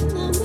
love.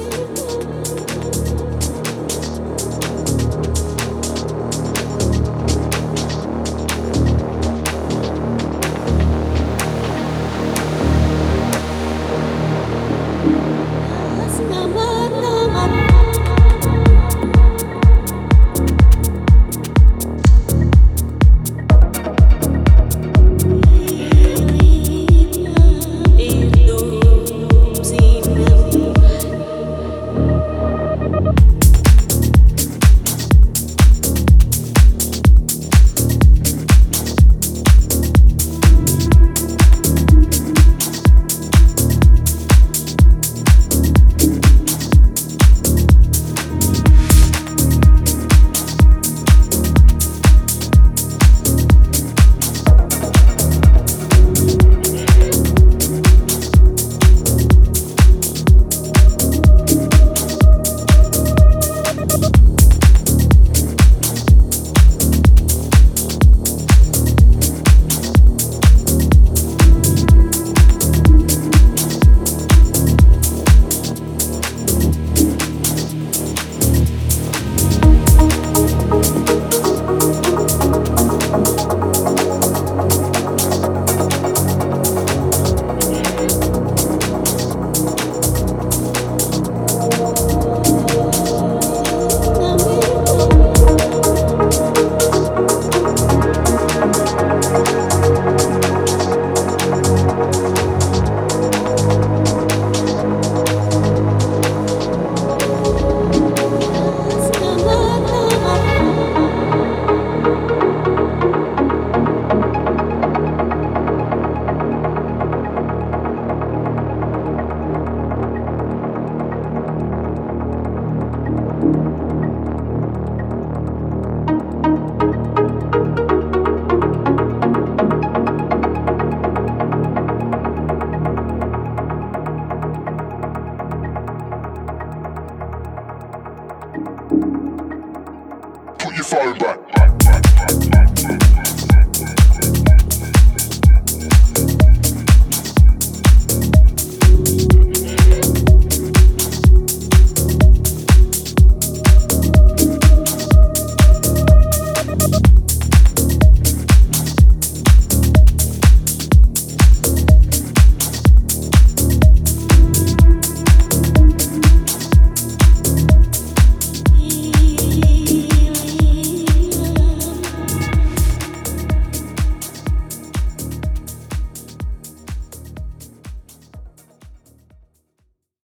phone back.